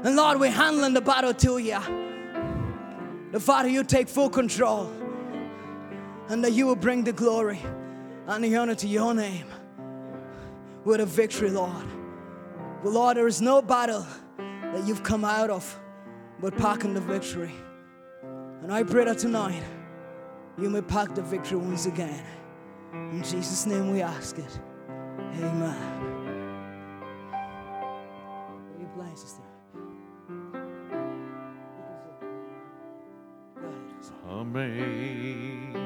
And Lord, we're handling the battle to you. The Father, you take full control. And that you will bring the glory and the honor to your name with a victory, Lord. But Lord, there is no battle that you've come out of but packing the victory. And I pray that tonight you may pack the victory once again. In Jesus' name we ask it. Amen. You sister? Amazing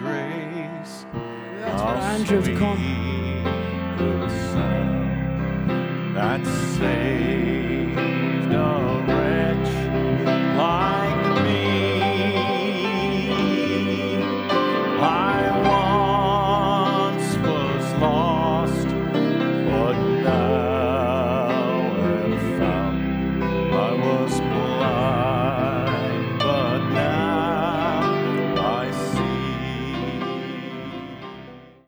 grace, ask for Andrew come. sweet sound that saved